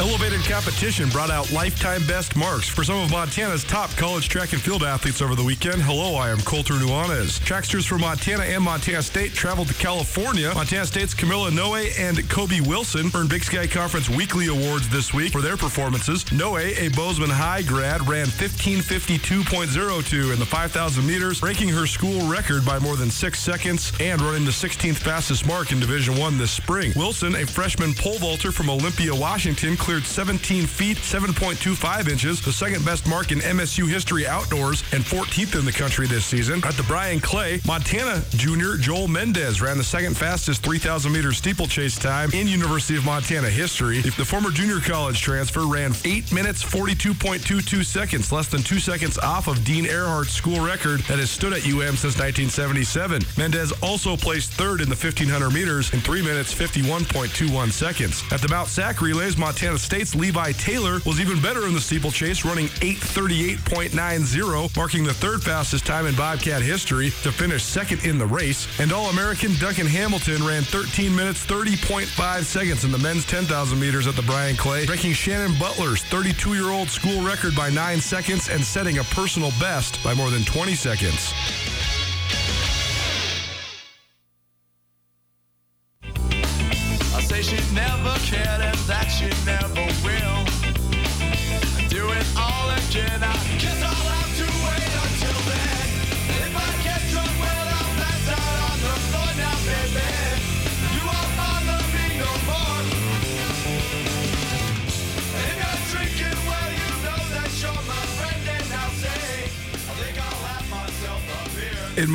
Elevated competition brought out lifetime best marks for some of Montana's top college track and field athletes over the weekend. Hello, I am Colter Nuanez. Tracksters from Montana and Montana State traveled to California. Montana State's Camilla Noe and Kobe Wilson earned Big Sky Conference weekly awards this week for their performances. Noe, a Bozeman High grad, ran 1552.02 in the 5,000 meters, breaking her school record by more than six seconds and running the 16th fastest mark in Division One this spring. Wilson, a freshman pole vaulter from Olympia, Washington, cleared 17 feet 7.25 inches, the second best mark in MSU history outdoors and 14th in the country this season. At the Bryan Clay, Montana junior Joel Mendez ran the second fastest 3,000 meter steeplechase time in University of Montana history. The former junior college transfer ran 8 minutes 42.22 seconds, less than two seconds off of Dean Earhart's school record that has stood at UM since 1977. Mendez also placed third in the 1500 meters in 3 minutes 51.21 seconds. At the Mount Sac relays, Montana State's Levi Taylor was even better in the steeplechase, running 838.90, marking the third fastest time in Bobcat history to finish second in the race. And All-American Duncan Hamilton ran 13 minutes 30.5 seconds in the men's 10,000 meters at the Bryan Clay, breaking Shannon Butler's 32-year-old school record by 9 seconds and setting a personal best by more than 20 seconds.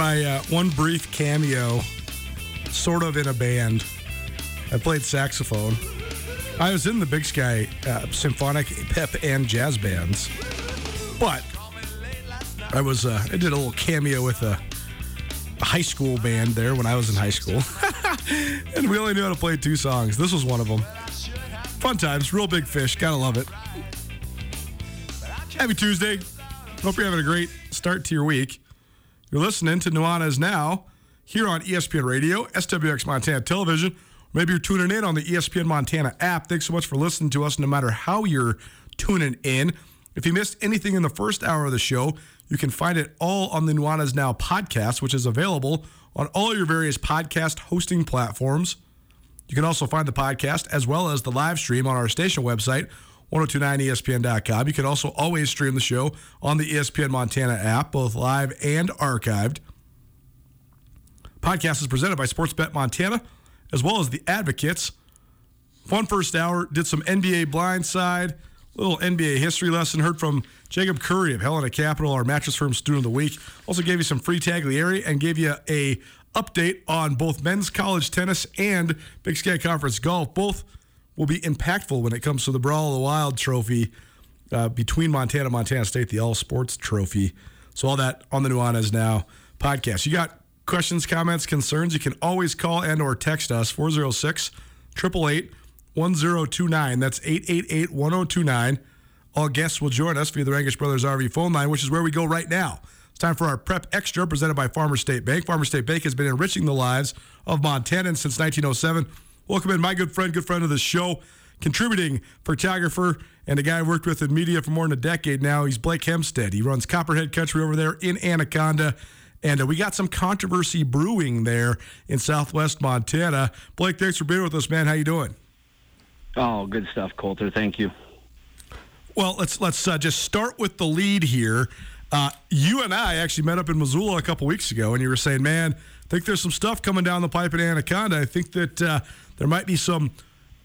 My uh, one brief cameo, sort of in a band, I played saxophone. I was in the Big Sky uh, symphonic, pep, and jazz bands, but I was uh, I did a little cameo with a, a high school band there when I was in high school, and we only knew how to play two songs. This was one of them. Fun times, real big fish. Gotta love it. Happy Tuesday. Hope you're having a great start to your week. You're listening to Nuanez Now here on ESPN Radio, SWX Montana Television. Maybe you're tuning in on the ESPN Montana app. Thanks so much for listening to us, no matter how you're tuning in. If you missed anything in the first hour of the show, you can find it all on the Nuanez Now podcast, which is available on all your various podcast hosting platforms. You can also find the podcast as well as the live stream on our station website, 1029ESPN.com. You can also always stream the show on the ESPN Montana app, both live and archived. Podcast is presented by Sportsbet Montana as well as the Advocates. Fun first hour, did some NBA blindside, little NBA history lesson. Heard from Jacob Curry of Helena Capital, our mattress firm student of the week. Also gave you some free Taglieri and gave you a update on both men's college tennis and Big Sky Conference golf. Both will be impactful when it comes to the Brawl of the Wild trophy uh, between Montana and Montana State, the All Sports Trophy. So all that on the Nuanez Now podcast. You got questions, comments, concerns, you can always call and or text us 406 888 1029. That's 888 1029. All guests will join us via the Rankish Brothers RV phone line, which is where we go right now. It's time for our Prep Extra presented by Farmer State Bank. Farmer State Bank has been enriching the lives of Montanans since 1907. Welcome in my good friend, good friend of the show, contributing photographer and a guy I worked with in media for more than a decade now. He's Blake Hemstead. He runs Copperhead Country over there in Anaconda. And uh, we got some controversy brewing there in southwest Montana. Blake, thanks for being with us, man. How you doing? Oh, good stuff, Colter. Thank you. Well, let's let's uh, just start with the lead here. Uh, you and I actually met up in Missoula a couple weeks ago, and you were saying, "Man, I think there's some stuff coming down the pipe in Anaconda. I think that uh, there might be some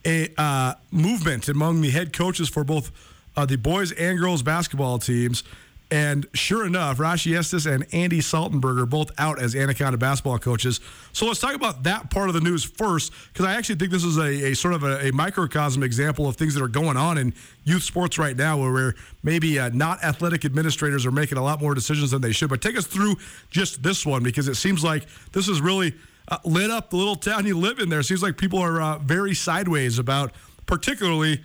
a uh, movement among the head coaches for both uh, the boys and girls basketball teams." And sure enough, Rachi Estes and Andy Saltenberger both out as Anaconda basketball coaches. So let's talk about that part of the news first, because I actually think this is a, a sort of a, a, microcosm example of things that are going on in youth sports right now, where maybe uh, not athletic administrators are making a lot more decisions than they should. But take us through just this one, because it seems like this is really uh, lit up the little town you live in there. Seems like people are uh, very sideways about, particularly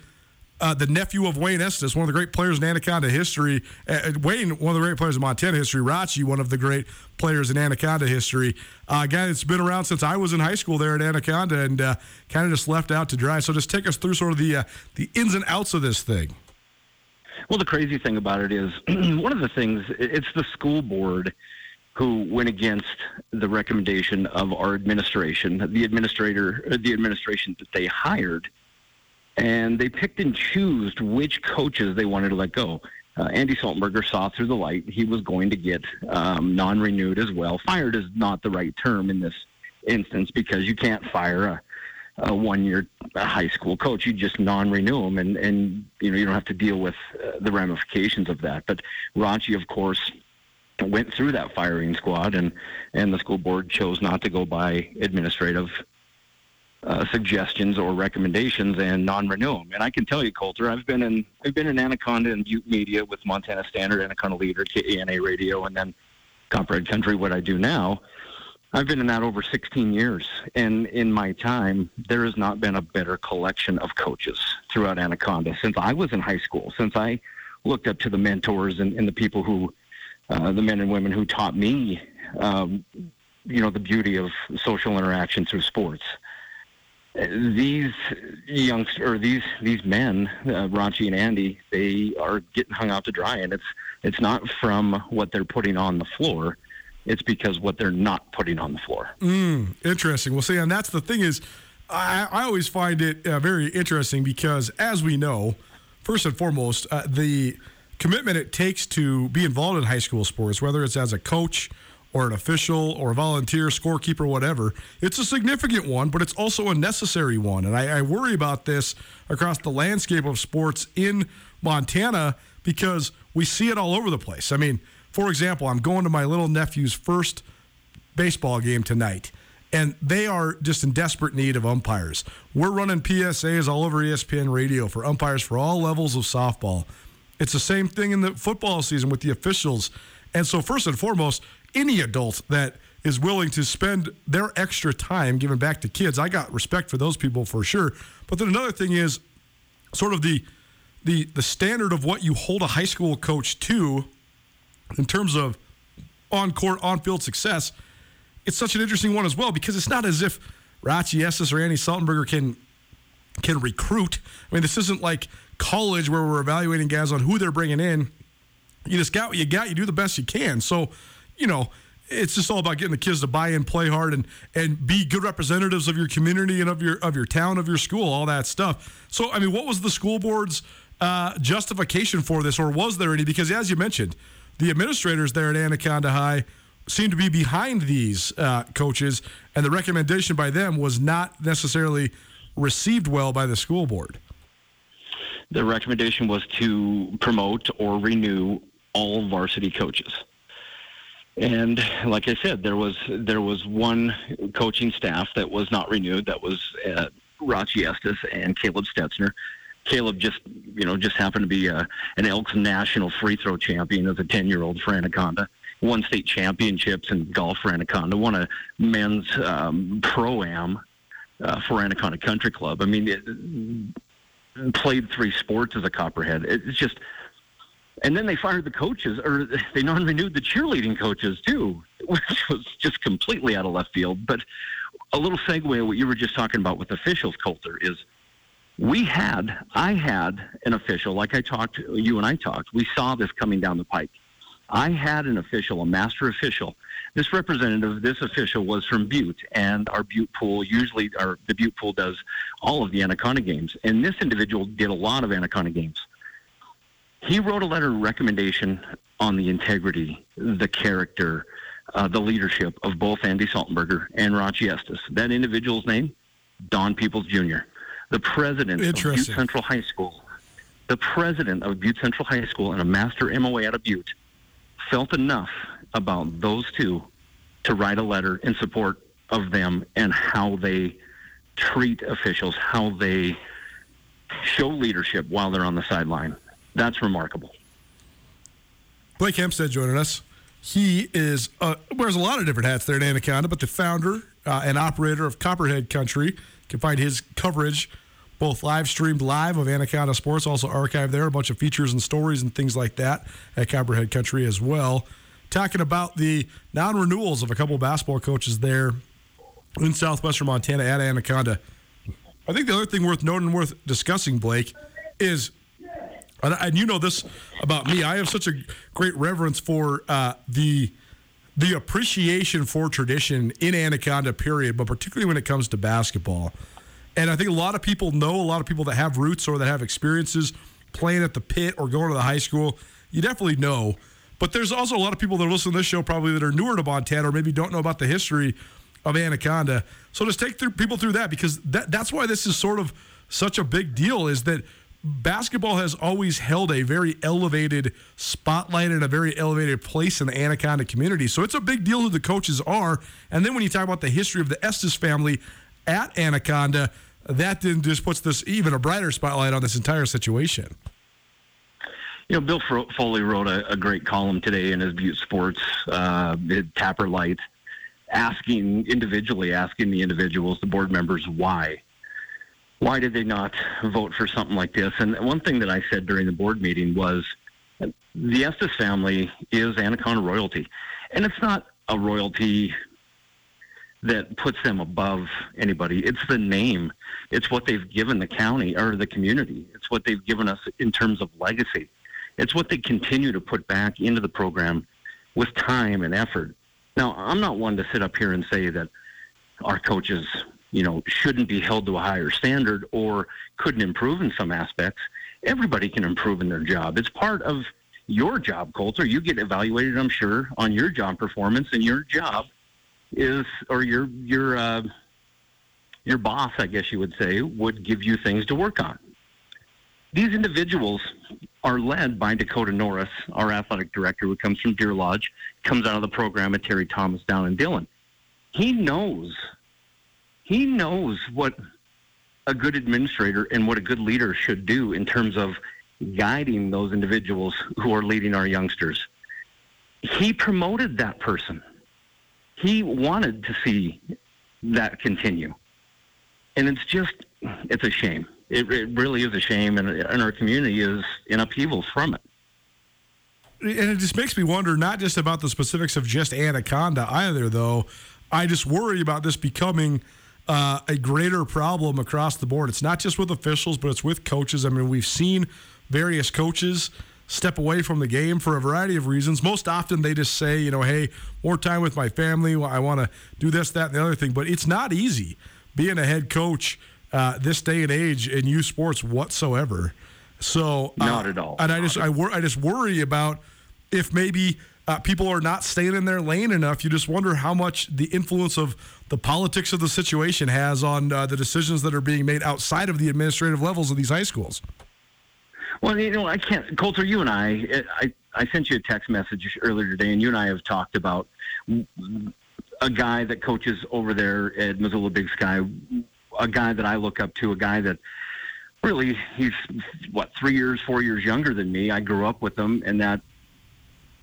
uh, the nephew of Wayne Estes, one of the great players in Anaconda history. Uh, uh, Wayne, one of the great players in Montana history. Rachi, one of the great players in Anaconda history. Uh, guy that's been around since I was in high school there at Anaconda and uh, kind of just left out to dry. So just take us through sort of the uh, the ins and outs of this thing. Well, the crazy thing about it is one of the things it's the school board who went against the recommendation of our administration, the administrator, the administration that they hired and they picked and chose which coaches they wanted to let go. Uh, Andy Saltenberger saw through the light. He was going to get um, non renewed as well. Fired is not the right term in this instance because you can't fire a, a one year high school coach. You just non renew them, and, and you know you don't have to deal with uh, the ramifications of that. But Rachi, of course, went through that firing squad, and, and the school board chose not to go by administrative uh, suggestions or recommendations and non-renew them. And I can tell you, Colter, I've been in I've been in Anaconda and Butte Media with Montana Standard, Anaconda Leader, KANA Radio, and then Copperhead Country. What I do now, I've been in that over 16 years, and in my time, there has not been a better collection of coaches throughout Anaconda since I was in high school. Since I looked up to the mentors and, and the people who, uh, the men and women who taught me, um, you know, the beauty of social interaction through sports these youngsters or these these men, uh, and Andy, they are getting hung out to dry, and it's it's not from what they're putting on the floor. It's because what they're not putting on the floor. Mm, interesting. Well, see, and that's the thing is, I, I always find it uh, very interesting because, as we know, first and foremost, uh, the commitment it takes to be involved in high school sports, whether it's as a coach or an official or a volunteer scorekeeper, whatever. It's a significant one, but it's also a necessary one. And I, I, worry about this across the landscape of sports in Montana because we see it all over the place. I mean, for example, I'm going to my little nephew's first baseball game tonight. And they are just in desperate need of umpires. We're running PSAs all over ESPN radio for umpires for all levels of softball. It's the same thing in the football season with the officials. And so, first and foremost, any adult that is willing to spend their extra time giving back to kids. I got respect for those people for sure. But then another thing is sort of the the the standard of what you hold a high school coach to in terms of on court, on field success. It's such an interesting one as well because it's not as if Rachi Estes or Andy Saltenberger can can recruit. I mean, this isn't like college where we're evaluating guys on who they're bringing in. You just got what you got. You do the best you can. So, you know, it's just all about getting the kids to buy in, play hard, and and be good representatives of your community and of your of your town, of your school, all that stuff. So, I mean, what was the school board's uh, justification for this, or was there any? Because as you mentioned, the administrators there at Anaconda High seem to be behind these uh, coaches, and the recommendation by them was not necessarily received well by the school board. The recommendation was to promote or renew all varsity coaches. And like I said, there was there was one coaching staff that was not renewed. That was uh, Rachi Estes and Caleb Stetzner. Caleb just you know just happened to be a, uh, an Elks national free throw champion as a ten year old for Anaconda. Won state championships in golf for Anaconda. Won a men's um, pro am uh, for Anaconda Country Club. I mean, it, played three sports as a Copperhead. It's just and then they fired the coaches, or they non-renewed the cheerleading coaches too, which was just completely out of left field. But a little segue, of what you were just talking about with officials, Colter, is we had, I had an official, like I talked, you and I talked. We saw this coming down the pike. I had an official, a master official. This representative, this official was from Butte, and our Butte pool usually, our the Butte pool does all of the Anaconda games, and this individual did a lot of Anaconda games he wrote a letter of recommendation on the integrity, the character, uh, the leadership of both Andy Saltenberger and Rachi Estes. That individual's name, Don Peoples Jr., the president of Butte Central High School. The president of Butte Central High School and a master MOA out of Butte felt enough about those two to write a letter in support of them and how they treat officials, how they show leadership while they're on the sideline that's remarkable. Blake Hempstead joining us. He is uh, wears a lot of different hats there at Anaconda, but the founder uh, and operator of Copperhead Country. You can find his coverage both live streamed live of Anaconda Sports, also archived there, a bunch of features and stories and things like that at Copperhead Country as well. Talking about the non renewals of a couple of basketball coaches there in southwestern Montana at Anaconda. I think the other thing worth noting, worth discussing, Blake, is and, and you know this about me. I have such a great reverence for uh, the the appreciation for tradition in Anaconda, period, but particularly when it comes to basketball. And I think a lot of people know, a lot of people that have roots or that have experiences playing at the pit or going to the high school, you definitely know. But there's also a lot of people that are listening to this show probably that are newer to Montana or maybe don't know about the history of Anaconda. So just take through, people through that because that, that's why this is sort of such a big deal is that – basketball has always held a very elevated spotlight and a very elevated place in the Anaconda community. So it's a big deal who the coaches are. And then when you talk about the history of the Estes family at Anaconda, that then just puts this even a brighter spotlight on this entire situation. You know, Bill Foley wrote a, a great column today in his Butte Sports uh, Tapper Light, asking individually, asking the individuals, the board members, why why did they not vote for something like this? And one thing that I said during the board meeting was the Estes family is Anaconda royalty. And it's not a royalty that puts them above anybody. It's the name. It's what they've given the county or the community. It's what they've given us in terms of legacy. It's what they continue to put back into the program with time and effort. Now, I'm not one to sit up here and say that our coaches you know, shouldn't be held to a higher standard or couldn't improve in some aspects. Everybody can improve in their job. It's part of your job, Colter. You get evaluated, I'm sure, on your job performance, and your job is, or your your uh, your boss, I guess you would say, would give you things to work on. These individuals are led by Dakota Norris, our athletic director, who comes from Deer Lodge, comes out of the program at Terry Thomas down in Dillon. He knows he knows what a good administrator and what a good leader should do in terms of guiding those individuals who are leading our youngsters. He promoted that person. He wanted to see that continue. And it's just, it's a shame. It, it really is a shame, and, and our community is in upheaval from it. And it just makes me wonder not just about the specifics of just Anaconda either, though. I just worry about this becoming uh, a greater problem across the board. It's not just with officials, but it's with coaches. I mean, we've seen various coaches step away from the game for a variety of reasons. Most often, they just say, you know, hey, more time with my family. I want to do this, that, and the other thing. But it's not easy being a head coach uh, this day and age in youth sports whatsoever. So uh, not at all. And I just I, wor- I just worry about if maybe uh, people are not staying in their lane enough. You just wonder how much the influence of the politics of the situation has on uh, the decisions that are being made outside of the administrative levels of these high schools. Well, you know, I can't. Colter, you and I, I, I sent you a text message earlier today, and you and I have talked about a guy that coaches over there at Missoula Big Sky, a guy that I look up to, a guy that really he's what three years, four years younger than me. I grew up with him, and that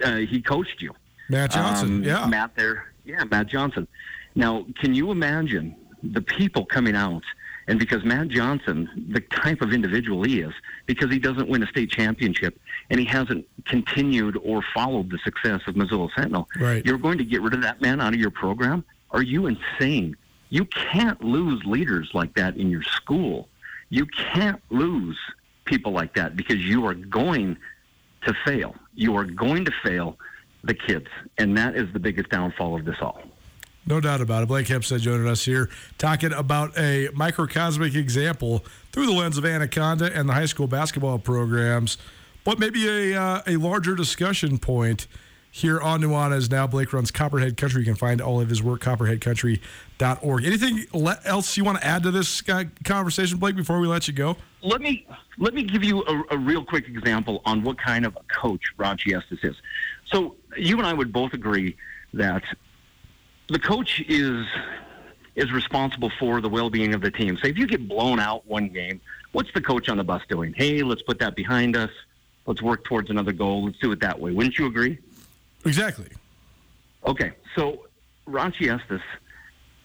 uh, he coached you, Matt Johnson. Um, yeah, Matt there. Yeah, Matt Johnson. Now, can you imagine the people coming out and because Matt Johnson, the type of individual he is, because he doesn't win a state championship and he hasn't continued or followed the success of Missoula Sentinel, right. you're going to get rid of that man out of your program? Are you insane? You can't lose leaders like that in your school. You can't lose people like that because you are going to fail. You are going to fail the kids. And that is the biggest downfall of this all. No doubt about it. Blake Hempstead joining us here, talking about a microcosmic example through the lens of Anaconda and the high school basketball programs, but maybe a, uh, a larger discussion point here on Nuanez now. Blake runs Copperhead Country. You can find all of his work, copperheadcountry.org. Anything else you want to add to this uh, conversation, Blake, before we let you go? Let me let me give you a, a real quick example on what kind of a coach Rachi Estes is. So you and I would both agree that the coach is is responsible for the well-being of the team. So if you get blown out one game, what's the coach on the bus doing? Hey, let's put that behind us. Let's work towards another goal. Let's do it that way. Wouldn't you agree? Exactly. Okay, so Rachi Estes,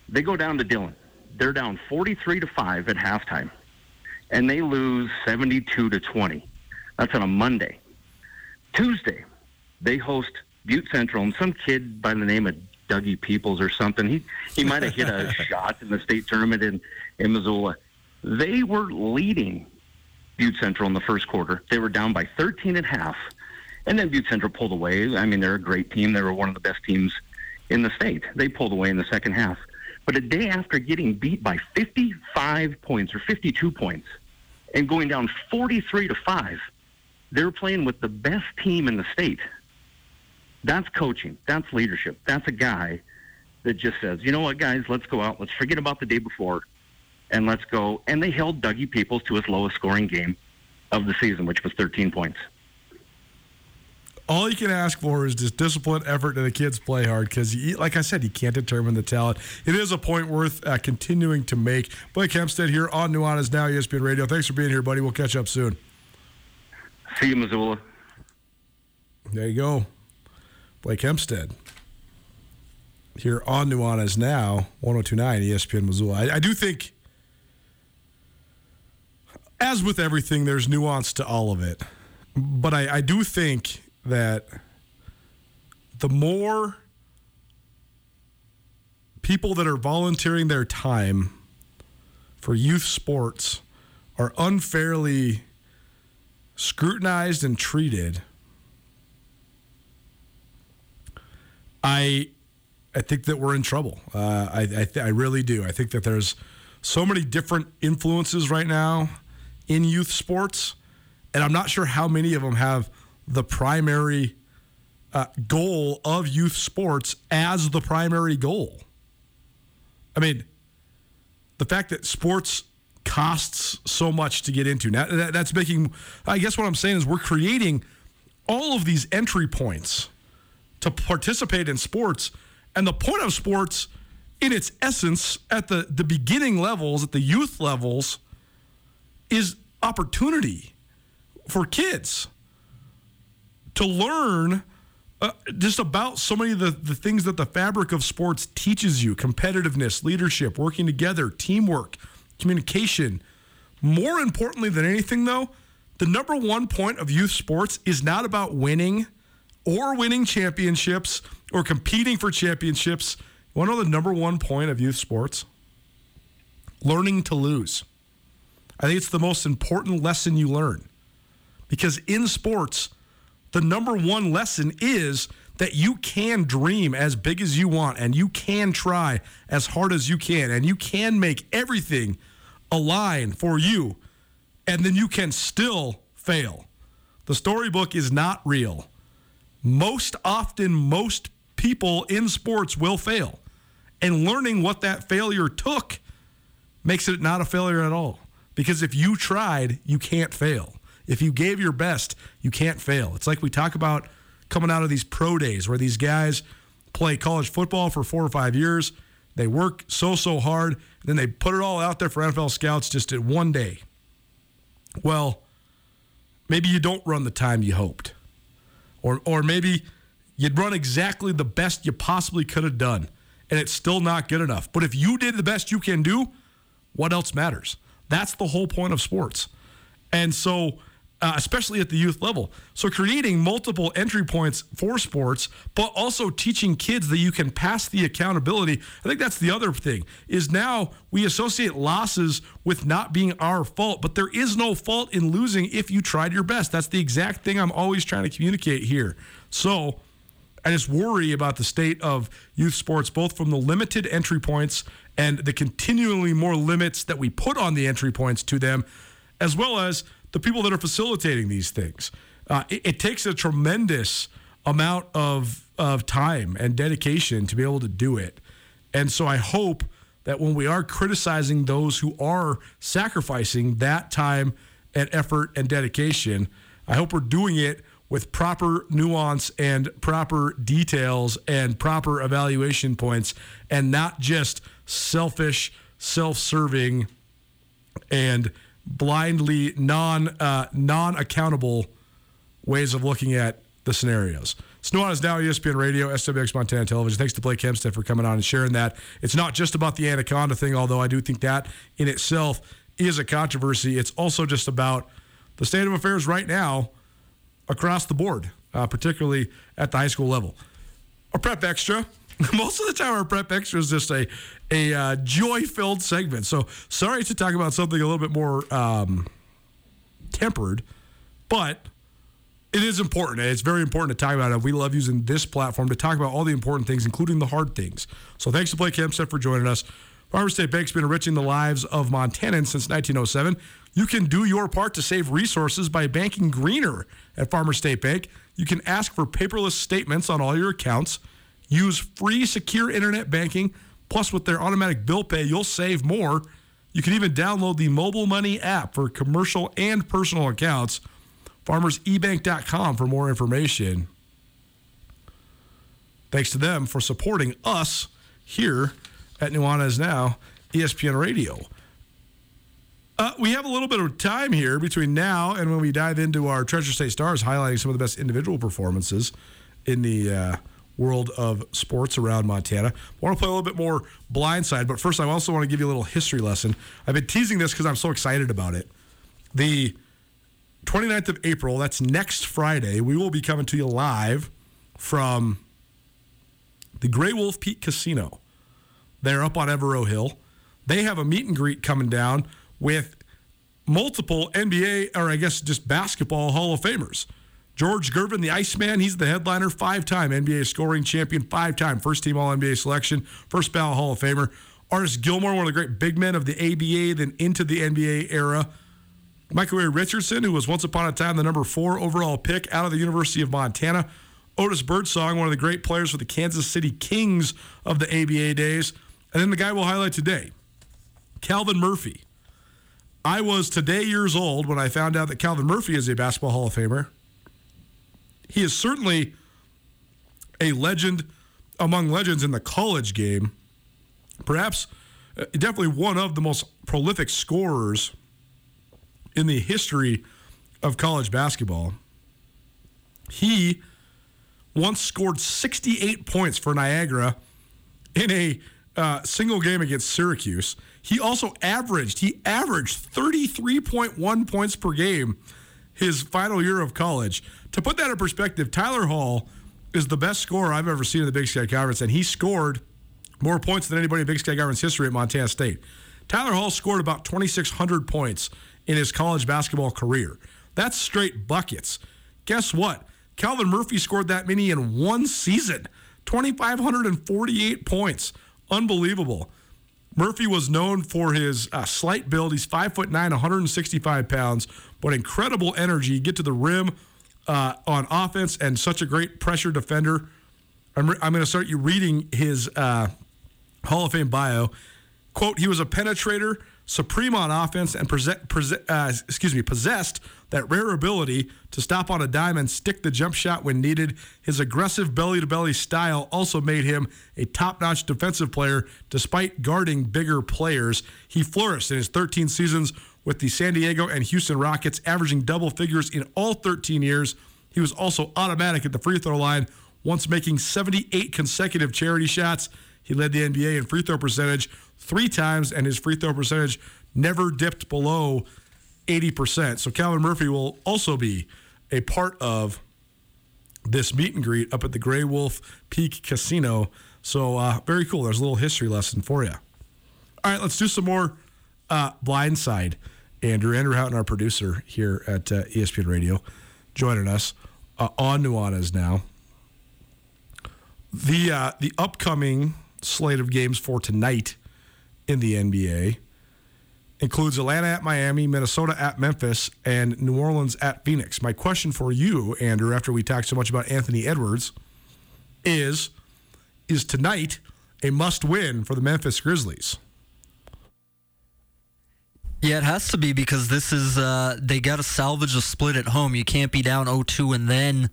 they go down to Dillon. They're down 43 to 5 at halftime, and they lose 72 to 20. That's on a Monday. Tuesday, they host Butte Central, and some kid by the name of Dougie Peoples or something. He he might have hit a shot in the state tournament in in Missoula. They were leading Butte Central in the first quarter. They were down by 13 and a half, and then Butte Central pulled away. I mean, they're a great team. They were one of the best teams in the state. They pulled away in the second half. But a day after getting beat by 55 points or 52 points and going down 43 to 5, they're playing with the best team in the state that's coaching. That's leadership. That's a guy that just says, you know what, guys, let's go out. Let's forget about the day before and let's go. And they held Dougie Peoples to his lowest scoring game of the season, which was 13 points. All you can ask for is just discipline, effort, and the kids play hard because, like I said, you can't determine the talent. It is a point worth uh, continuing to make. Blake Hempstead here on Nuanez Now, ESPN Radio. Thanks for being here, buddy. We'll catch up soon. See you, Missoula. There you go. Blake Hempstead here on Nuanez Now, 1029 ESPN Missoula. I, I do think, as with everything, there's nuance to all of it. But I, I do think that the more people that are volunteering their time for youth sports are unfairly scrutinized and treated I I think that we're in trouble. Uh, I I, th- I, really do. I think that there's so many different influences right now in youth sports, and I'm not sure how many of them have the primary uh, goal of youth sports as the primary goal. I mean, the fact that sports costs so much to get into now that's making. I guess what I'm saying is we're creating all of these entry points to participate in sports. And the point of sports, in its essence, at the, the beginning levels, at the youth levels, is opportunity for kids to learn uh, just about so many of the, the things that the fabric of sports teaches you competitiveness, leadership, working together, teamwork, communication. More importantly than anything, though, the number one point of youth sports is not about winning or winning championships or competing for championships. You want to know the number one point of youth sports? learning to lose. I think it's the most important lesson you learn. Because in sports, the number one lesson is that you can dream as big as you want and you can try as hard as you can and you can make everything align for you and then you can still fail. The storybook is not real. Most often, most people in sports will fail. And learning what that failure took makes it not a failure at all. Because if you tried, you can't fail. If you gave your best, you can't fail. It's like we talk about coming out of these pro days where these guys play college football for four or five years. They work so, so hard, then they put it all out there for NFL scouts just at one day. Well, maybe you don't run the time you hoped. Or, or maybe you'd run exactly the best you possibly could have done, and it's still not good enough. But if you did the best you can do, what else matters? That's the whole point of sports. And so, uh, especially at the youth level. So, creating multiple entry points for sports, but also teaching kids that you can pass the accountability. I think that's the other thing is now we associate losses with not being our fault, but there is no fault in losing if you tried your best. That's the exact thing I'm always trying to communicate here. So, I just worry about the state of youth sports, both from the limited entry points and the continually more limits that we put on the entry points to them, as well as the people that are facilitating these things. Uh, it, it, takes a tremendous amount of, of time and dedication to be able to do it. And so I hope that when we are criticizing those who are sacrificing that time and effort and dedication, I hope we're doing it with proper nuance and proper details and proper evaluation points and not just selfish, self-serving and blindly non uh, non accountable ways of looking at the scenarios. Nuanez Now ESPN Radio, SWX Montana Television. Thanks to Blake Hemstead for coming on and sharing that. It's not just about the Anaconda thing, although I do think that in itself is a controversy. It's also just about the state of affairs right now across the board, uh, particularly at the high school level. A prep extra. Most of the time, our prep extra is just a a uh, joy filled segment. So sorry to talk about something a little bit more um, tempered, but it is important. It's very important to talk about it. We love using this platform to talk about all the important things, including the hard things. So thanks to Blake Hemstead for joining us. Farmer State Bank's been enriching the lives of Montanans since 1907. You can do your part to save resources by banking greener at Farmer State Bank. You can ask for paperless statements on all your accounts. Use free secure internet banking. Plus, with their automatic bill pay, you'll save more. You can even download the mobile money app for commercial and personal accounts. FarmersEbank.com for more information. Thanks to them for supporting us here at Nuanez Now, ESPN Radio. Uh, we have a little bit of time here between now and when we dive into our Treasure State Stars, highlighting some of the best individual performances in the uh, world of sports around Montana. I want to play a little bit more blindside, but first, I also want to give you a little history lesson. I've been teasing this because I'm so excited about it. The 29th of April, that's next Friday, we will be coming to you live from the Gray Wolf Peak Casino. They're up on Evaro Hill. They have a meet and greet coming down with multiple NBA, or I guess just basketball Hall of Famers. George Gervin, the Iceman, he's the headliner, five time NBA scoring champion, five time first team All NBA selection, first ballot Hall of Famer. Artis Gilmore, one of the great big men of the ABA, then into the NBA era. Michael Ray Richardson, who was once upon a time the number four overall pick out of the University of Montana. Otis Birdsong, one of the great players for the Kansas City Kings of the ABA days. And then the guy we'll highlight today, Calvin Murphy. I was today years old when I found out that Calvin Murphy is a basketball Hall of Famer. He is certainly a legend among legends in the college game. Perhaps, uh, definitely one of the most prolific scorers in the history of college basketball. He once scored 68 points for Niagara in a uh, single game against Syracuse. He also averaged he averaged 33.1 points per game his final year of college. To put that in perspective, Tyler Hall is the best scorer I've ever seen in the Big Sky Conference, and he scored more points than anybody in Big Sky Conference history at Montana State. Tyler Hall scored about 2,600 points in his college basketball career. That's straight buckets. Guess what? Calvin Murphy scored that many in one season 2,548 points. Unbelievable. Murphy was known for his uh, slight build. He's five foot nine, 165 pounds, but incredible energy. Get to the rim uh, on offense and such a great pressure defender. I'm, re- I'm going to start you reading his uh, Hall of Fame bio. Quote: He was a penetrator, supreme on offense, and prese- prese- uh, excuse me, possessed that rare ability to stop on a dime and stick the jump shot when needed. His aggressive belly to belly style also made him a top notch defensive player despite guarding bigger players. He flourished in his 13 seasons with the San Diego and Houston Rockets, averaging double figures in all 13 years. He was also automatic at the free throw line, once making 78 consecutive charity shots. He led the NBA in free throw percentage three times, and his free throw percentage never dipped below 80%. So Calvin Murphy will also be a part of this meet and greet up at the Gray Wolf Peak Casino. So uh, very cool. There's a little history lesson for you. All right, let's do some more uh, blindside. Andrew Andrew Houghton, our producer here at uh, ESPN Radio, joining us uh, on Nuanez now. The uh, the upcoming slate of games for tonight in the NBA includes Atlanta at Miami, Minnesota at Memphis, and New Orleans at Phoenix. My question for you, Andrew, after we talked so much about Anthony Edwards, is is tonight a must win for the Memphis Grizzlies? Yeah, it has to be because this is uh, they got to salvage a split at home. You can't be down 0-2 and then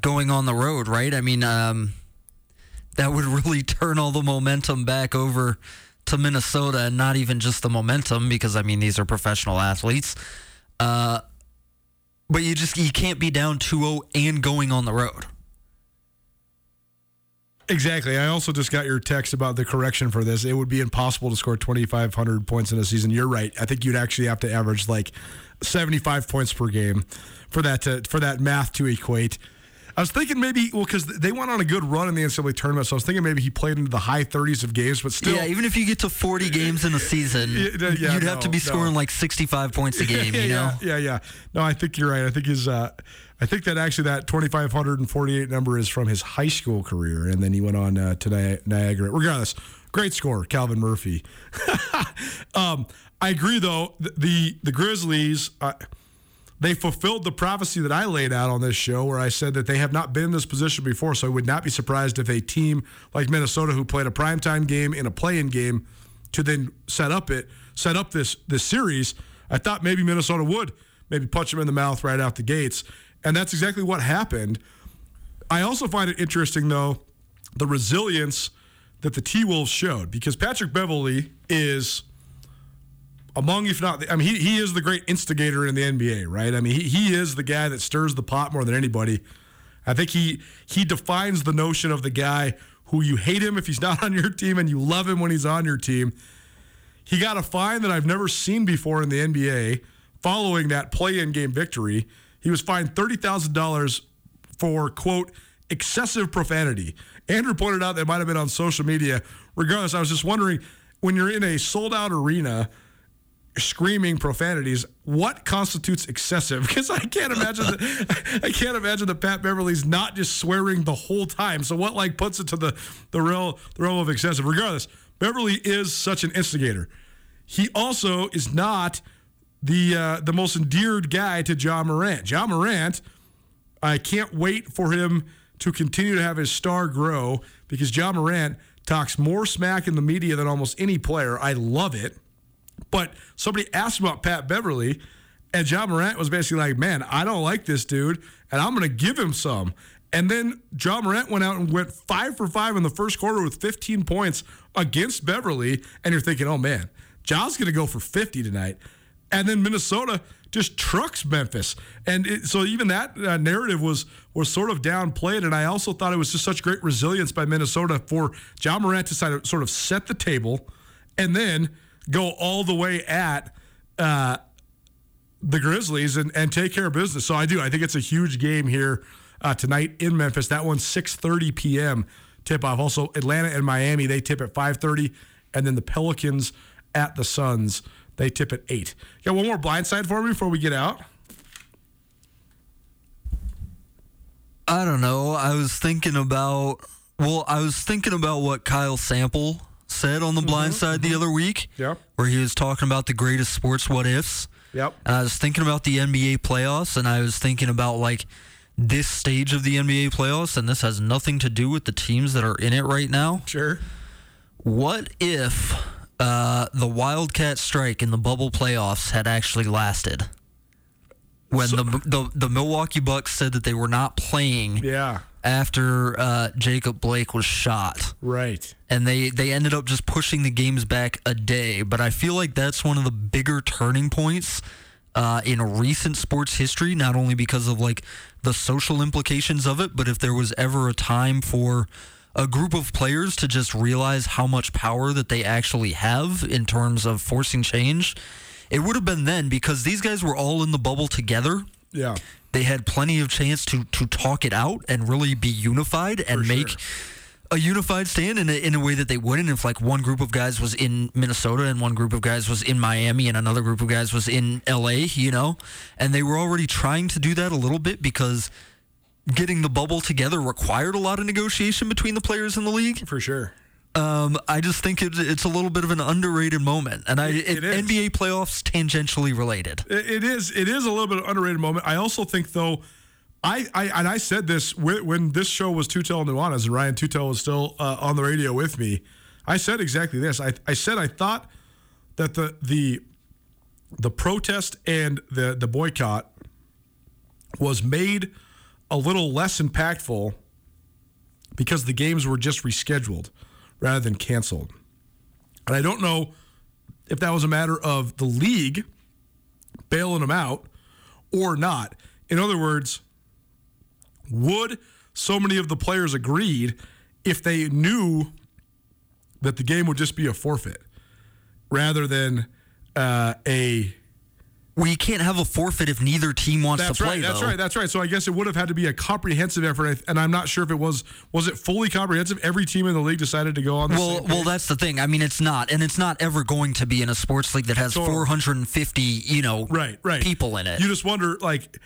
going on the road, right? I mean, um, that would really turn all the momentum back over to Minnesota, and not even just the momentum because I mean these are professional athletes. Uh, but you just you can't be down 2-0 and going on the road. Exactly. I also just got your text about the correction for this. It would be impossible to score 2,500 points in a season. You're right. I think you'd actually have to average like 75 points per game for that to, for that math to equate. I was thinking maybe well because they went on a good run in the NCAA tournament, so I was thinking maybe he played into the high 30s of games, but still, yeah. Even if you get to 40 games in a season, Yeah, yeah, you'd have to be no. scoring like 65 points a game. You know, yeah, yeah, yeah. No, I think you're right. I think his, uh, I think that actually that 2,548 number is from his high school career, and then he went on uh, to Ni- Niagara. Regardless, great score, Calvin Murphy. um, I agree, though. The the, the Grizzlies. Uh, they fulfilled the prophecy that I laid out on this show, where I said that they have not been in this position before. So I would not be surprised if a team like Minnesota, who played a primetime game in a play-in game, to then set up it, set up this this series. I thought maybe Minnesota would maybe punch them in the mouth right out the gates, and that's exactly what happened. I also find it interesting, though, the resilience that the T Wolves showed because Patrick Beverley is among, if not, I mean, he, he is the great instigator in the NBA, right? I mean, he, he is the guy that stirs the pot more than anybody. I think he he defines the notion of the guy who you hate him if he's not on your team and you love him when he's on your team. He got a fine that I've never seen before in the NBA following that play-in game victory. He was fined thirty thousand dollars for quote excessive profanity. Andrew pointed out that might have been on social media. Regardless, I was just wondering when you're in a sold-out arena screaming profanities, what constitutes excessive? Because I can't imagine that I can't imagine that Pat Beverley's not just swearing the whole time. So what like puts it to the the realm the realm of excessive? Regardless, Beverley is such an instigator. He also is not the uh, the most endeared guy to Ja Morant. Ja Morant, I can't wait for him to continue to have his star grow because Ja Morant talks more smack in the media than almost any player. I love it. But somebody asked about Pat Beverley, and Ja Morant was basically like, "Man, I don't like this dude, and I'm going to give him some." And then Ja Morant went out and went five for five in the first quarter with 15 points against Beverley, and you're thinking, "Oh man, Ja's going to go for 50 tonight." And then Minnesota just trucks Memphis, and it, so even that uh, narrative was was sort of downplayed. And I also thought it was just such great resilience by Minnesota for Ja Morant to sort of- set the table, and then go all the way at uh, the Grizzlies and, and take care of business. So I do. I think it's a huge game here uh, tonight in Memphis. That one's 6:30 p.m. tip off. Also, Atlanta and Miami they tip at 5:30, and then the Pelicans at the Suns. They tip at eight. Got one more blind side for me before we get out. I don't know. I was thinking about well, I was thinking about what Kyle Sample said on the mm-hmm, blind side the mm-hmm. other week. Yeah. Where he was talking about the greatest sports what ifs. Yep. And I was thinking about the NBA playoffs and I was thinking about like this stage of the NBA playoffs and this has nothing to do with the teams that are in it right now. Sure. What if uh, the Wildcat strike in the bubble playoffs had actually lasted? When the, the the Milwaukee Bucks said that they were not playing Yeah. after uh, Jacob Blake was shot, Right. and they they ended up just pushing the games back a day. But I feel like that's one of the bigger turning points uh, in recent sports history. Not only because of like the social implications of it, but if there was ever a time for a group of players to just realize how much power that they actually have in terms of forcing change, it would have been then because these guys were all in the bubble together Yeah. they had plenty of chance to to talk it out and really be unified and For make sure. a unified stand in a, in a way that they wouldn't if like one group of guys was in Minnesota and one group of guys was in Miami and another group of guys was in LA, you know, and they were already trying to do that a little bit because getting the bubble together required a lot of negotiation between the players in the league. For sure. Um, I just think it, it's a little bit of an underrated moment, and I It- it. NBA playoffs tangentially related. It is. It is a little bit of an underrated moment. I also think, though, I, I and I said this when, when this show was Tutel Nuanez and Ryan Tutel was still uh, on the radio with me. I said exactly this. I, I said I thought that the the the protest and the the boycott was made a little less impactful because the games were just rescheduled rather than canceled. And I don't know if that was a matter of the league bailing them out or not. In other words, would so many of the players agreed if they knew that the game would just be a forfeit rather than uh, a Well, you can't have a forfeit if neither team wants that's to play. right. That's though. right. That's right. So I guess it would have had to be a comprehensive effort, and I'm not sure if it was. Was it fully comprehensive? Every team in the league decided to go on. The Well, well, that's the thing. I mean, it's not, and it's not ever going to be in a sports league that has Totally. 450, you know, right, right. people in it. You just wonder, like,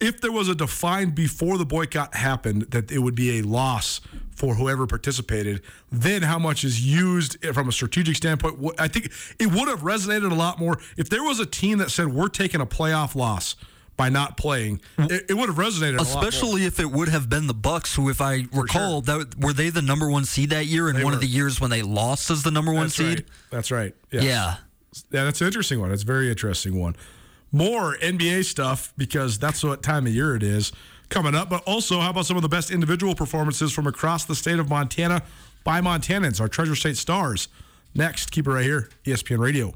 if there was a defined before the boycott happened that it would be a loss for whoever participated, then how much is used from a strategic standpoint? I think it would have resonated a lot more if there was a team that said we're taking a playoff loss by not playing. It, it would have resonated, a lot more. Especially if it would have been the Bucks, who, if I recall, that were they the number one seed that year, and one were. of the years when they lost as the number one That's seed. right. That's right. Yes. Yeah. Yeah, that's an interesting one. It's a very interesting one. More NBA stuff because that's what time of year it is coming up. But also, how about some of the best individual performances from across the state of Montana by Montanans, our Treasure State Stars? Next, keep it right here, ESPN Radio.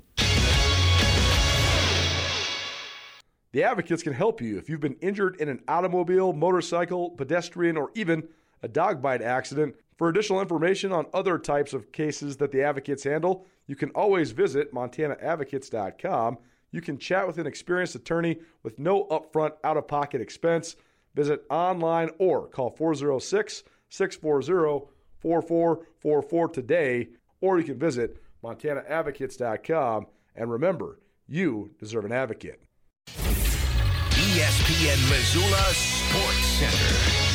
The Advocates can help you if you've been injured in an automobile, motorcycle, pedestrian, or even a dog bite accident. For additional information on other types of cases that the Advocates handle, you can always visit montanaadvocates.com. You can chat with an experienced attorney with no upfront out of pocket expense. Visit online or call 406 640 4444 today, or you can visit montanaadvocates.com. And remember, you deserve an advocate. ESPN Missoula Sports Center.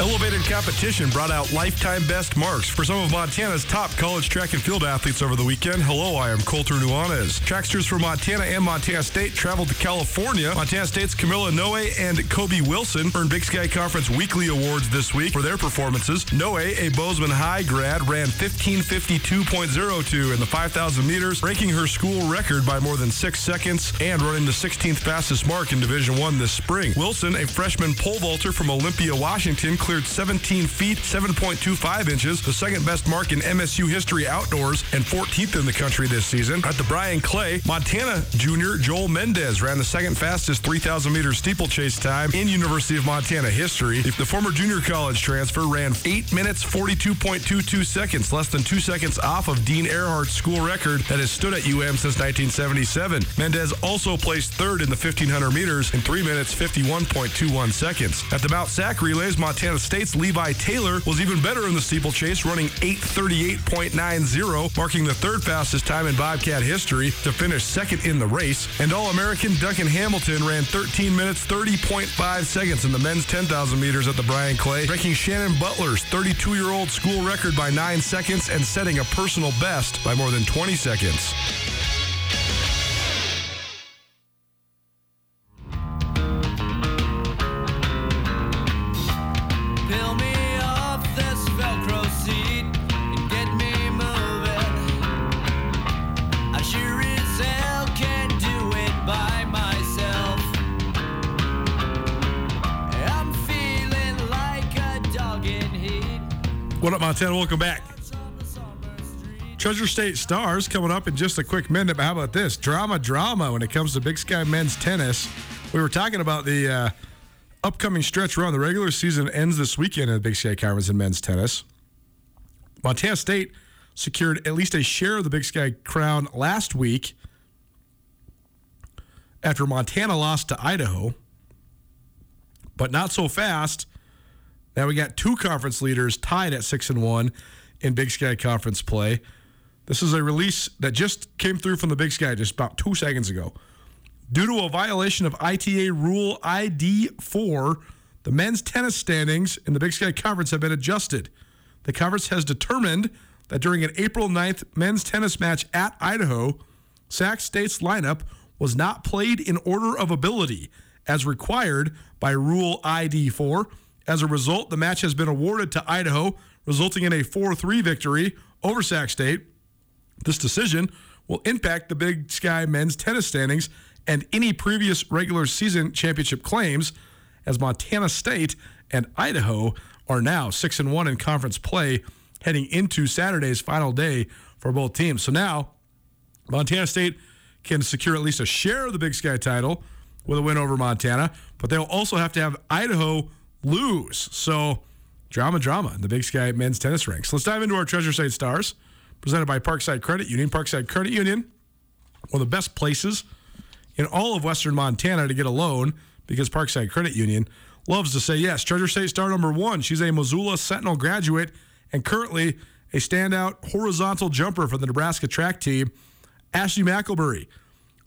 Elevated competition brought out lifetime best marks for some of Montana's top college track and field athletes over the weekend. Hello, I am Colter Nuanez. Tracksters from Montana and Montana State traveled to California. Montana State's Camilla Noe and Kobe Wilson earned Big Sky Conference weekly awards this week for their performances. Noe, a Bozeman High grad, ran 1552.02 in the 5,000 meters, breaking her school record by more than six seconds and running the 16th fastest mark in Division One this spring. Wilson, a freshman pole vaulter from Olympia, Washington, cleared 17 feet 7.25 inches, the second best mark in MSU history outdoors and 14th in the country this season. At the Bryan Clay, Montana junior Joel Mendez ran the second fastest 3,000 meter steeplechase time in University of Montana history. The former junior college transfer ran 8 minutes 42.22 seconds, less than two seconds off of Dean Earhart's school record that has stood at UM since 1977. Mendez also placed third in the 1500 meters in 3 minutes 51.21 seconds. At the Mount Sac relays, Montana State's Levi Taylor was even better in the steeplechase, running 838.90, marking the third fastest time in Bobcat history to finish second in the race. And All American Duncan Hamilton ran 13 minutes 30.5 seconds in the men's 10,000 meters at the Bryan Clay, breaking Shannon Butler's 32 year old school record by 9 seconds and setting a personal best by more than 20 seconds. 10. Welcome back. Treasure State Stars coming up in just a quick minute. But how about this drama, drama when it comes to Big Sky men's tennis? We were talking about the uh, upcoming stretch run. The regular season ends this weekend in Big Sky Conference in men's tennis. Montana State secured at least a share of the Big Sky crown last week after Montana lost to Idaho, but not so fast now we got two conference leaders tied at six and one in Big Sky Conference play. This is a release that just came through from the Big Sky just about two seconds ago. Due to a violation of ITA Rule ID 4, the men's tennis standings in the Big Sky Conference have been adjusted. The conference has determined that during an April 9th men's tennis match at Idaho, Sac State's lineup was not played in order of ability as required by Rule ID 4. As a result, the match has been awarded to Idaho, resulting in a 4 3 victory over Sac State. This decision will impact the Big Sky men's tennis standings and any previous regular season championship claims, as Montana State and Idaho are now 6 and 1 in conference play heading into Saturday's final day for both teams. So now, Montana State can secure at least a share of the Big Sky title with a win over Montana, but they'll also have to have Idaho lose. So, drama, drama in the Big Sky men's tennis ranks. Let's dive into our Treasure State Stars, presented by Parkside Credit Union. Parkside Credit Union, one of the best places in all of Western Montana to get a loan because Parkside Credit Union loves to say yes. Treasure State star number one. She's a Missoula Sentinel graduate and currently a standout horizontal jumper for the Nebraska track team, Ashley McElmurray.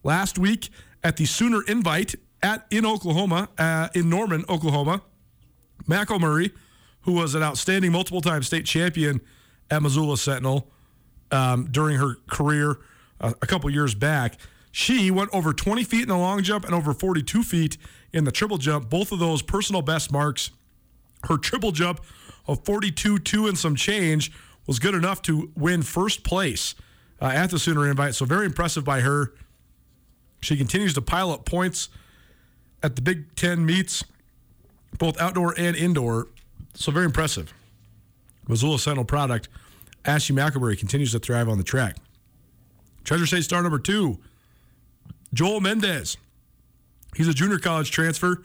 Last week at the Sooner Invite at in Oklahoma, uh, in Norman, Oklahoma, McElmurray, who was an outstanding multiple time state champion at Missoula Sentinel um, during her career uh, a couple years back, she went over 20 feet in the long jump and over 42 feet in the triple jump. Both of those personal best marks. Her triple jump of 42 2 and some change was good enough to win first place uh, at the Sooner Invite. So, very impressive by her. She continues to pile up points at the Big Ten meets, both outdoor and indoor. So, very impressive. Missoula Sentinel product. Ashley McElmurray continues to thrive on the track. Treasure State star number two, Joel Mendez. He's a junior college transfer.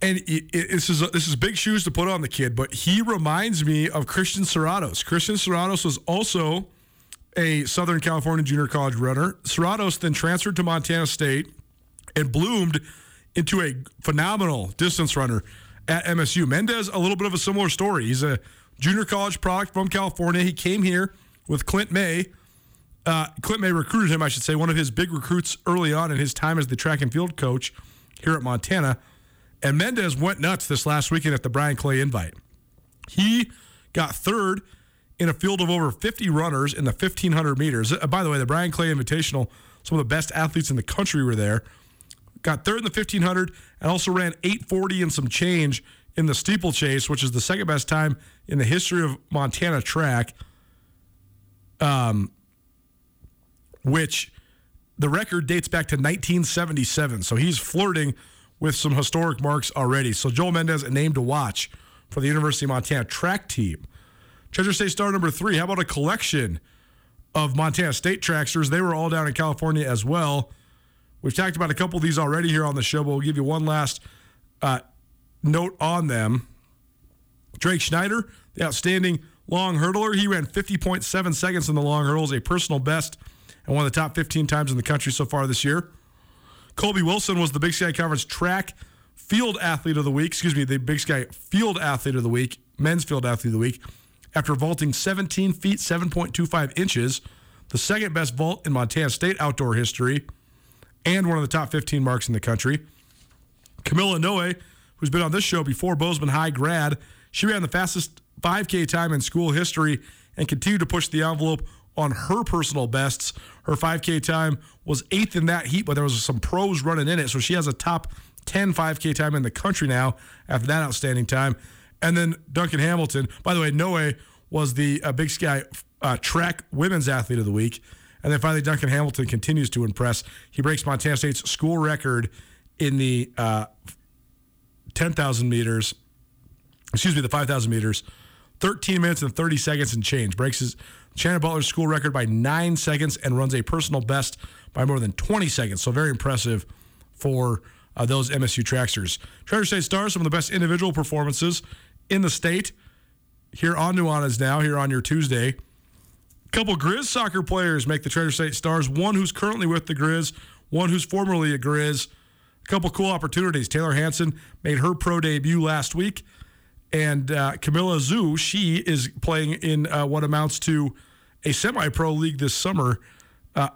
And this is this is big shoes to put on the kid, but he reminds me of Christian Serratos. Christian Serratos was also a Southern California junior college runner. Serratos then transferred to Montana State and bloomed into a phenomenal distance runner at MSU. Mendez, a little bit of a similar story. He's a junior college product from California. He came here with Clint May. Uh, Clint May recruited him, I should say, one of his big recruits early on in his time as the track and field coach here at Montana. And Mendez went nuts this last weekend at the Bryan Clay invite. He got third in a field of over 50 runners in the 1500 meters. Uh, by the way, the Bryan Clay Invitational, some of the best athletes in the country were there. Got third in the 1500 and also ran 840 and some change in the steeplechase, which is the second best time in the history of Montana track. Um, which the record dates back to 1977. So he's flirting with some historic marks already. So Joel Mendez, a name to watch for the University of Montana track team. Treasure State star number three. How about a collection of Montana State tracksters? They were all down in California as well. We've talked about a couple of these already here on the show, but we'll give you one last uh, note on them. Drake Schneider, the outstanding long hurdler, he ran 50.7 seconds in the long hurdles, a personal best, and one of the top 15 times in the country so far this year. Colby Wilson was the Big Sky Conference track Field Athlete of the Week, excuse me, the Big Sky Field Athlete of the Week, Men's Field Athlete of the Week, after vaulting 17 feet, 7.25 inches, the second best vault in Montana State outdoor history, and one of the top 15 marks in the country. Camilla Noe, who's been on this show before, Bozeman High grad, she ran the fastest 5K time in school history and continued to push the envelope on her personal bests. Her 5K time was eighth in that heat, but there was some pros running in it. So she has a top 10 5K time in the country now after that outstanding time. And then Duncan Hamilton, by the way, Noe was the uh, Big Sky uh, track women's athlete of the week. And then finally, Duncan Hamilton continues to impress. He breaks Montana State's school record in the uh, 10,000 meters, excuse me, the 5,000 meters, 13 minutes and 30 seconds and change. Breaks his Shannon Butler's school record by nine seconds and runs a personal best by more than 20 seconds. So very impressive for uh, those MSU tracksters. Treasure State Stars, some of the best individual performances in the state. Here on Nuanez now, here on your Tuesday. Couple Grizz soccer players make the Treasure State Stars. One who's currently with the Grizz, one who's formerly a Grizz. A couple cool opportunities. Taylor Hanson made her pro debut last week, and uh, Camellia Xu, she is playing in uh, what amounts to a semi-pro league this summer. Uh,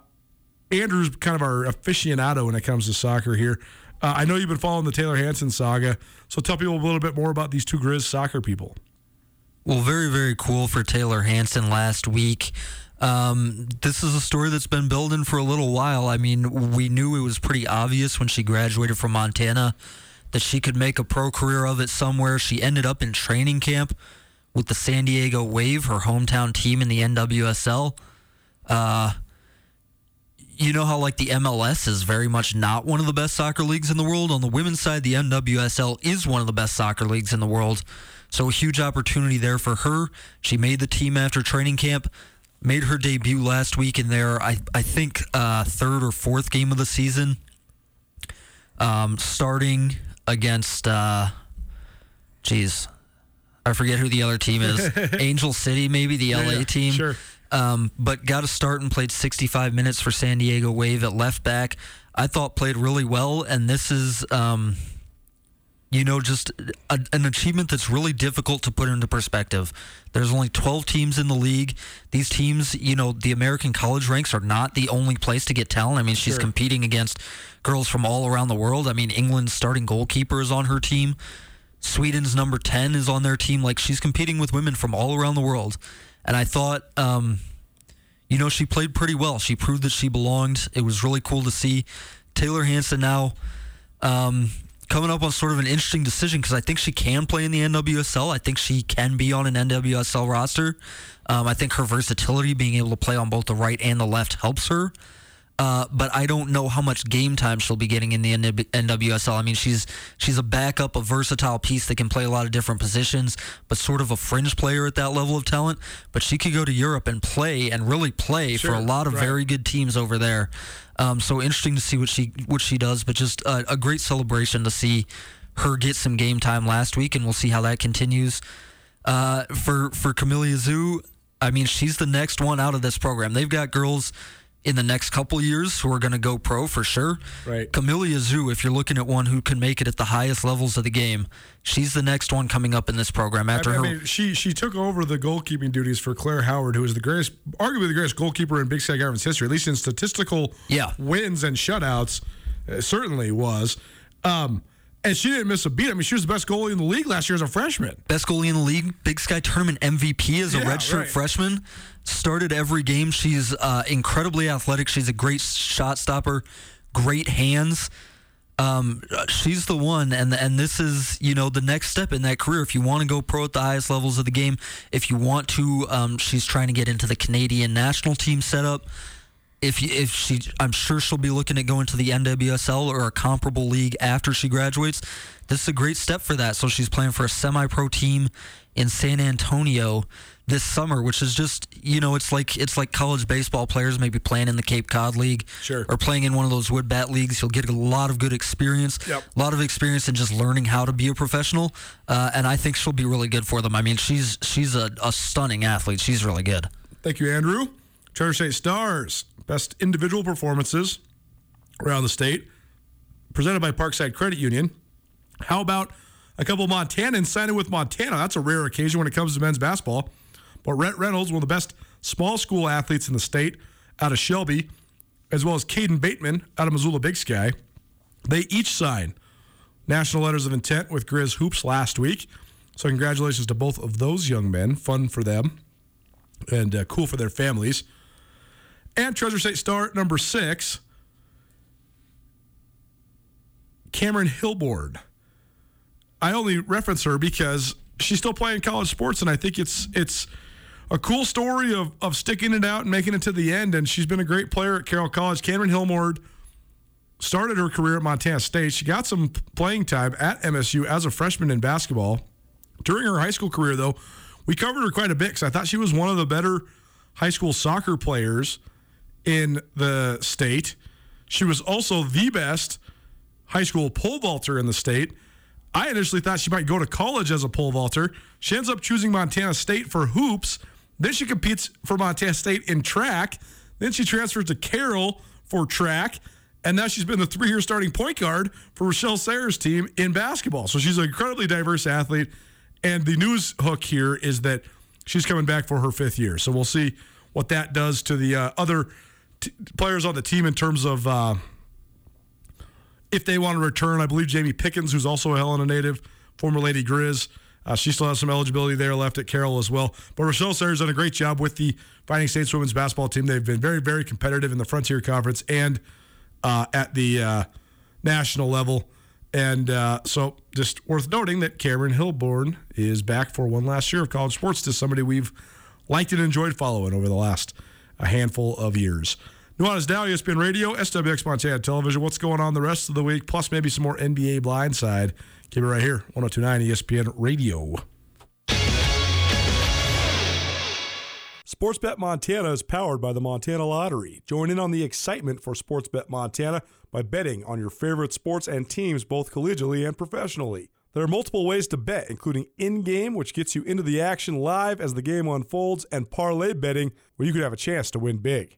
Andrew's kind of our aficionado when it comes to soccer here. Uh, I know you've been following the Taylor Hanson saga, so tell people a little bit more about these two Grizz soccer people. Well, very, very cool for Taylor Hanson last week. Um, this is a story that's been building for a little while. I mean, we knew it was pretty obvious when she graduated from Montana that she could make a pro career of it somewhere. She ended up in training camp with the San Diego Wave, her hometown team in the NWSL. Uh, you know how like the MLS is very much not one of the best soccer leagues in the world. On the women's side, the NWSL is one of the best soccer leagues in the world. So a huge opportunity there for her. She made the team after training camp, made her debut last week in their I I think uh, third or fourth game of the season. Um, starting against, uh, geez, I forget who the other team is. Angel City, maybe the LA yeah, team. sure. Um, but got a start and played 65 minutes for San Diego Wave at left back. I thought played really well, and this is, um, you know, just a, an achievement that's really difficult to put into perspective. There's only 12 teams in the league. These teams, you know, the American college ranks are not the only place to get talent. I mean, she's Sure. competing against girls from all around the world. I mean, England's starting goalkeeper is on her team. Sweden's number 10 is on their team. Like, she's competing with women from all around the world. And I thought, um, you know, she played pretty well. She proved that she belonged. It was really cool to see Taylor Hanson now um, coming up on sort of an interesting decision because I think she can play in the NWSL. I think she can be on an NWSL roster. Um, I think her versatility, being able to play on both the right and the left, helps her. Uh, but I don't know how much game time she'll be getting in the NWSL. I mean, she's she's a backup, a versatile piece that can play a lot of different positions, but sort of a fringe player at that level of talent. But she could go to Europe and play and really play for a lot of right. very good teams over there. Um, so interesting to see what she what she does, but just a, a great celebration to see her get some game time last week, and we'll see how that continues. Uh, for for Camellia Xu, I mean, she's the next one out of this program. They've got girls in the next couple years who are going to go pro for sure. Right. Camellia Xu, if you're looking at one who can make it at the highest levels of the game, she's the next one coming up in this program after I her. mean, she she took over the goalkeeping duties for Claire Howard, who is the greatest, arguably the greatest goalkeeper in Big Sky Government's history, at least in statistical Yeah. wins and shutouts. uh, certainly was. Um, and she didn't miss a beat. I mean, she was the best goalie in the league last year as a freshman. Best goalie in the league, Big Sky Tournament MVP as a Yeah, redshirt right. freshman. Started every game. She's uh, incredibly athletic. She's a great shot stopper, great hands. Um, she's the one, and and this is you know the next step in that career. If you want to go pro at the highest levels of the game, if you want to, um, she's trying to get into the Canadian national team setup. If you, if she, I'm sure she'll be looking at going to the NWSL or a comparable league after she graduates. This is a great step for that. So she's playing for a semi-pro team in San Antonio this summer, which is just you know it's like it's like college baseball players maybe playing in the Cape Cod League Sure. or playing in one of those wood bat leagues. You'll get a lot of good experience, Yep. a lot of experience in just learning how to be a professional. Uh, and I think she'll be really good for them. I mean, she's she's a, a stunning athlete. She's really good. Thank you, Andrew. Treasure State Stars, best individual performances around the state, presented by Parkside Credit Union. How about a couple Montanans signing with Montana? That's a rare occasion when it comes to men's basketball. But Rhett Reynolds, one of the best small school athletes in the state, out of Shelby, as well as Caden Bateman out of Missoula Big Sky, they each signed national letters of intent with Grizz Hoops last week. So congratulations to both of those young men. Fun for them and uh, cool for their families. And Treasure State star number six, Cameron Hillborn. I only reference her because she's still playing college sports, and I think it's it's a cool story of of sticking it out and making it to the end. And she's been a great player at Carroll College. Cameron Hillborn started her career at Montana State. She got some playing time at MSU as a freshman in basketball. During her high school career, though, we covered her quite a bit because I thought she was one of the better high school soccer players in the state. She was also the best high school pole vaulter in the state. I initially thought she might go to college as a pole vaulter. She ends up choosing Montana State for hoops. Then she competes for Montana State in track. Then she transfers to Carroll for track. And now she's been the three year starting point guard for Rachelle Sayers' team in basketball. So she's an incredibly diverse athlete. And the news hook here is that she's coming back for her fifth year. So we'll see what that does to the uh, other t- players on the team in terms of uh, if they want to return. I believe Jamie Pickens, who's also a Helena native, former Lady Grizz, uh, she still has some eligibility there left at Carroll as well. But Rachelle Sayers done a great job with the Fighting Saints women's basketball team. They've been very, very competitive in the Frontier Conference and uh, at the uh, national level. And uh, so, just worth noting that Cameron Hillborn is back for one last year of college sports to somebody we've liked and enjoyed following over the last a handful of years. Nuanez Now, ESPN Radio, SWX Montana Television. What's going on the rest of the week? Plus, maybe some more NBA blindside. Keep it right here, 1029 ESPN Radio. Sportsbet Montana is powered by the Montana Lottery. Join in on the excitement for Sportsbet Montana by betting on your favorite sports and teams both collegially and professionally. There are multiple ways to bet, including in game, which gets you into the action live as the game unfolds, and parlay betting, where you could have a chance to win big.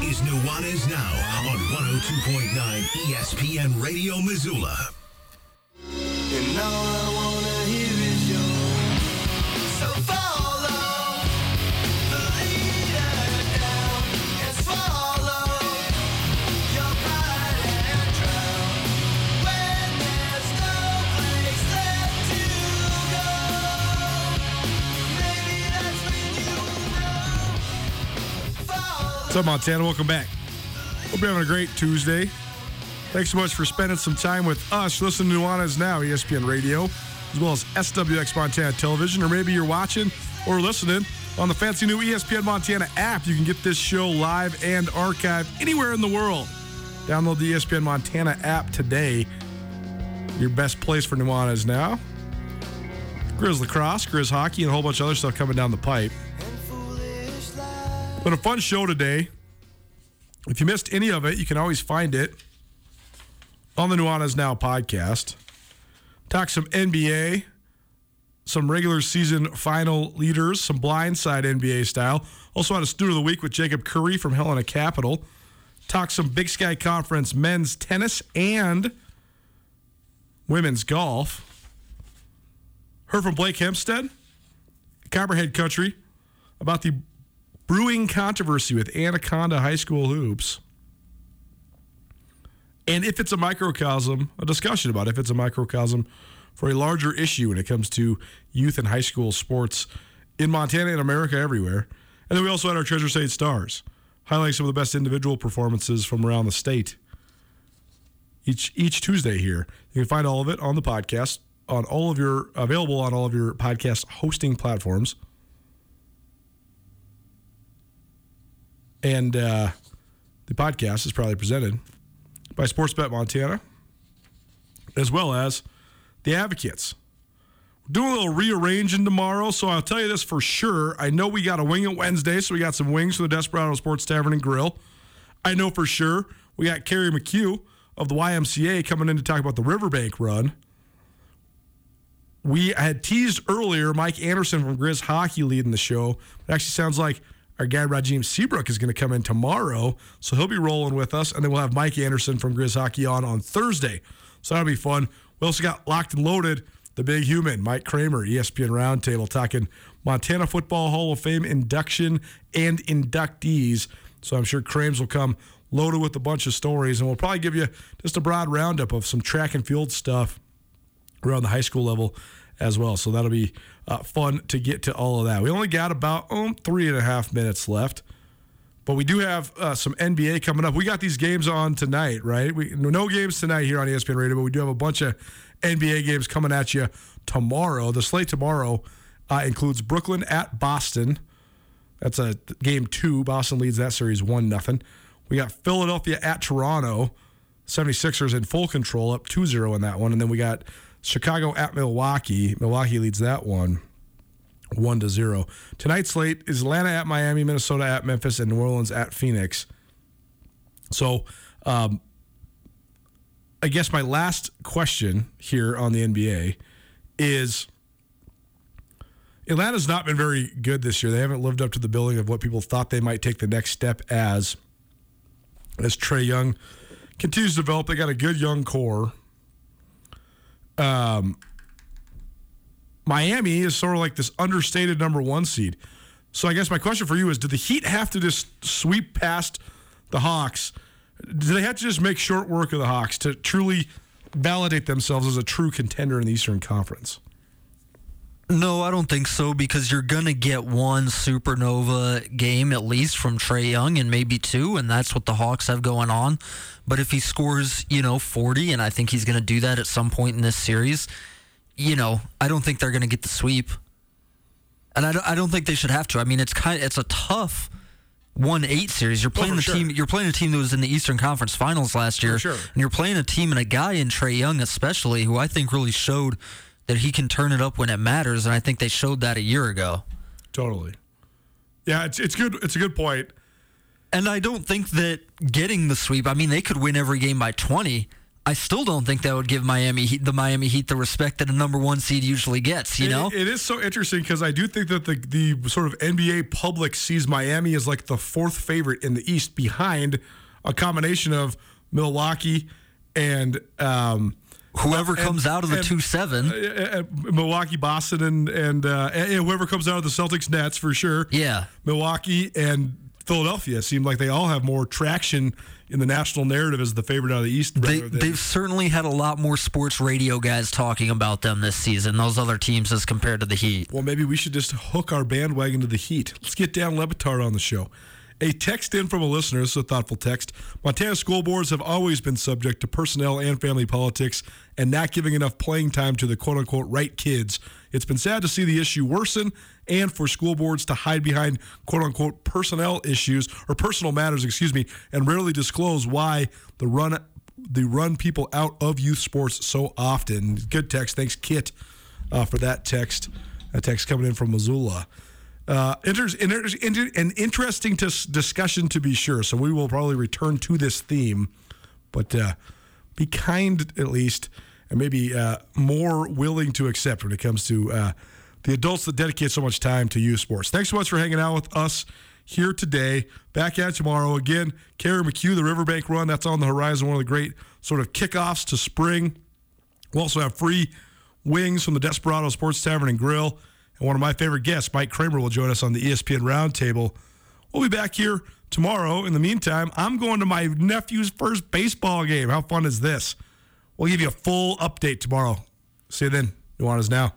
This is Nuanez Now on 102.9 ESPN Radio Missoula. What's up, Montana? Welcome back. Hope you're having a great Tuesday. Thanks so much for spending some time with us. Listen to Nuanez Now, ESPN Radio, as well as SWX Montana Television, or maybe you're watching or listening on the fancy new ESPN Montana app. You can get this show live and archived anywhere in the world. Download the ESPN Montana app today. Your best place for Nuanez Now. Grizz Lacrosse, Grizz Hockey, and a whole bunch of other stuff coming down the pipe. Been a fun show today. If you missed any of it, you can always find it on the Nuanez Now podcast. Talk some NBA, some regular season final leaders, some blindside NBA style. Also had a student of the week with Jacob Curry from Helena Capital. Talk some Big Sky Conference men's tennis and women's golf. Heard from Blake Hempstead, Copperhead Country, about the brewing controversy with Anaconda High School hoops. And if it's a microcosm, a discussion about if it's a microcosm for a larger issue when it comes to youth and high school sports in Montana and America everywhere. And then we also had our Treasure State Stars, highlighting some of the best individual performances from around the state. Each each Tuesday here. You can find all of it on the podcast, on all of your available on all of your podcast hosting platforms. And uh, the podcast is proudly presented by Sportsbet Montana, as well as the Advocates. We're doing a little rearranging tomorrow, so I'll tell you this for sure. I know we got a wing it Wednesday, so we got some wings from the Desperado Sports Tavern and Grill. I know for sure we got Kerry McHugh of the YMCA coming in to talk about the Riverbank run. We had teased earlier Mike Anderson from Grizz Hockey leading the show. It actually sounds like our guy Rajim Seabrook is going to come in tomorrow, so he'll be rolling with us, and then we'll have Mike Anderson from Grizz Hockey on on Thursday. So that'll be fun. We also got locked and loaded the big human, Mike Kramer, ESPN Roundtable, talking Montana Football Hall of Fame induction and inductees. So I'm sure Krames will come loaded with a bunch of stories, and we'll probably give you just a broad roundup of some track and field stuff around the high school level as well. So that'll be uh, fun to get to all of that. We only got about um, three and a half minutes left. But we do have uh, some NBA coming up. We got these games on tonight, right? We no games tonight here on ESPN Radio, but we do have a bunch of NBA games coming at you tomorrow. The slate tomorrow uh, includes Brooklyn at Boston. That's a game two. Boston leads that series one nothing. We got Philadelphia at Toronto. 76ers in full control, up 2-0 in that one, and then we got Chicago at Milwaukee. Milwaukee leads that one one to zero. Tonight's slate is Atlanta at Miami, Minnesota at Memphis, and New Orleans at Phoenix. So, um, I guess my last question here on the NBA is Atlanta's not been very good this year. They haven't lived up to the billing of what people thought they might take the next step as. As Trae Young continues to develop, they got a good young core. Um, Miami is sort of like this understated number one seed. So I guess my question for you is: Do the Heat have to just sweep past the Hawks? Do they have to just make short work of the Hawks to truly validate themselves as a true contender in the Eastern Conference? No, I don't think so because you're going to get one supernova game at least from Trae Young and maybe two, and that's what the Hawks have going on. But if he scores, you know, 40, and I think he's going to do that at some point in this series, you know, I don't think they're going to get the sweep. And I don't, I don't think they should have to. I mean, it's kind of, it's a tough one eight series. You're oh, playing for the sure. team. You're playing a team that was in the Eastern Conference Finals last year, sure. and you're playing a team and a guy in Trae Young, especially who I think really showed that he can turn it up when it matters. And I think they showed that a year ago. Totally. Yeah, it's it's good. It's a good point. And I don't think that getting the sweep. I mean, they could win every game by 20. I still don't think that would give Miami Heat, the Miami Heat the respect that a number one seed usually gets. You It- know, it is so interesting because I do think that the the sort of NBA public sees Miami as like the fourth favorite in the East, behind a combination of Milwaukee and um, whoever and- comes out of the and- two seven, uh, uh, Milwaukee, Boston, and and, uh, and whoever comes out of the Celtics Nets for sure. yeah, Milwaukee and Philadelphia seem like they all have more traction in the national narrative as the favorite out of the East. They, than... They've certainly had a lot more sports radio guys talking about them this season. Those other teams as compared to the Heat. Well, maybe we should just hook our bandwagon to the Heat. Let's get Dan Le Batard on the show. A text in from a listener, this is a thoughtful text. Montana school boards have always been subject to personnel and family politics and not giving enough playing time to the quote unquote right kids. It's been sad to see the issue worsen and for school boards to hide behind quote unquote personnel issues or personal matters, excuse me, and rarely disclose why the run the run people out of youth sports so often. Good text. Thanks, Kit, uh, for that text. That text coming in from Missoula. Uh, an interesting discussion to be sure. So we will probably return to this theme, but uh, be kind at least, and maybe uh, more willing to accept when it comes to uh, the adults that dedicate so much time to youth sports. Thanks so much for hanging out with us here today. Back at tomorrow again. Carrie McHugh, the Riverbank Run. That's on the horizon. One of the great sort of kickoffs to spring. We'll also have free wings from the Desperado Sports Tavern and Grill. And one of my favorite guests, Mike Kramer, will join us on the ESPN Roundtable. We'll be back here tomorrow. In the meantime, I'm going to my nephew's first baseball game. How fun is this? We'll give you a full update tomorrow. See you then. Nuanez now.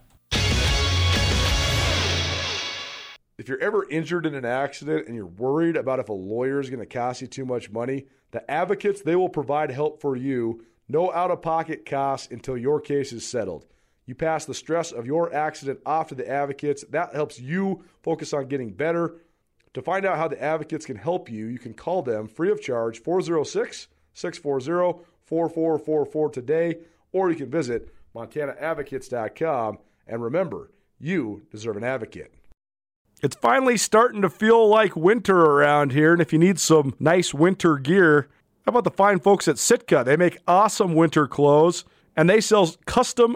If you're ever injured in an accident and you're worried about if a lawyer is going to cost you too much money, the advocates, they will provide help for you. No out of pocket costs until your case is settled. You pass the stress of your accident off to the advocates. That helps you focus on getting better. To find out how the advocates can help you, you can call them free of charge 406 640 4444 today, or you can visit MontanaAdvocates.com. And remember, you deserve an advocate. It's finally starting to feel like winter around here, and if you need some nice winter gear, how about the fine folks at Sitka? They make awesome winter clothes, and they sell custom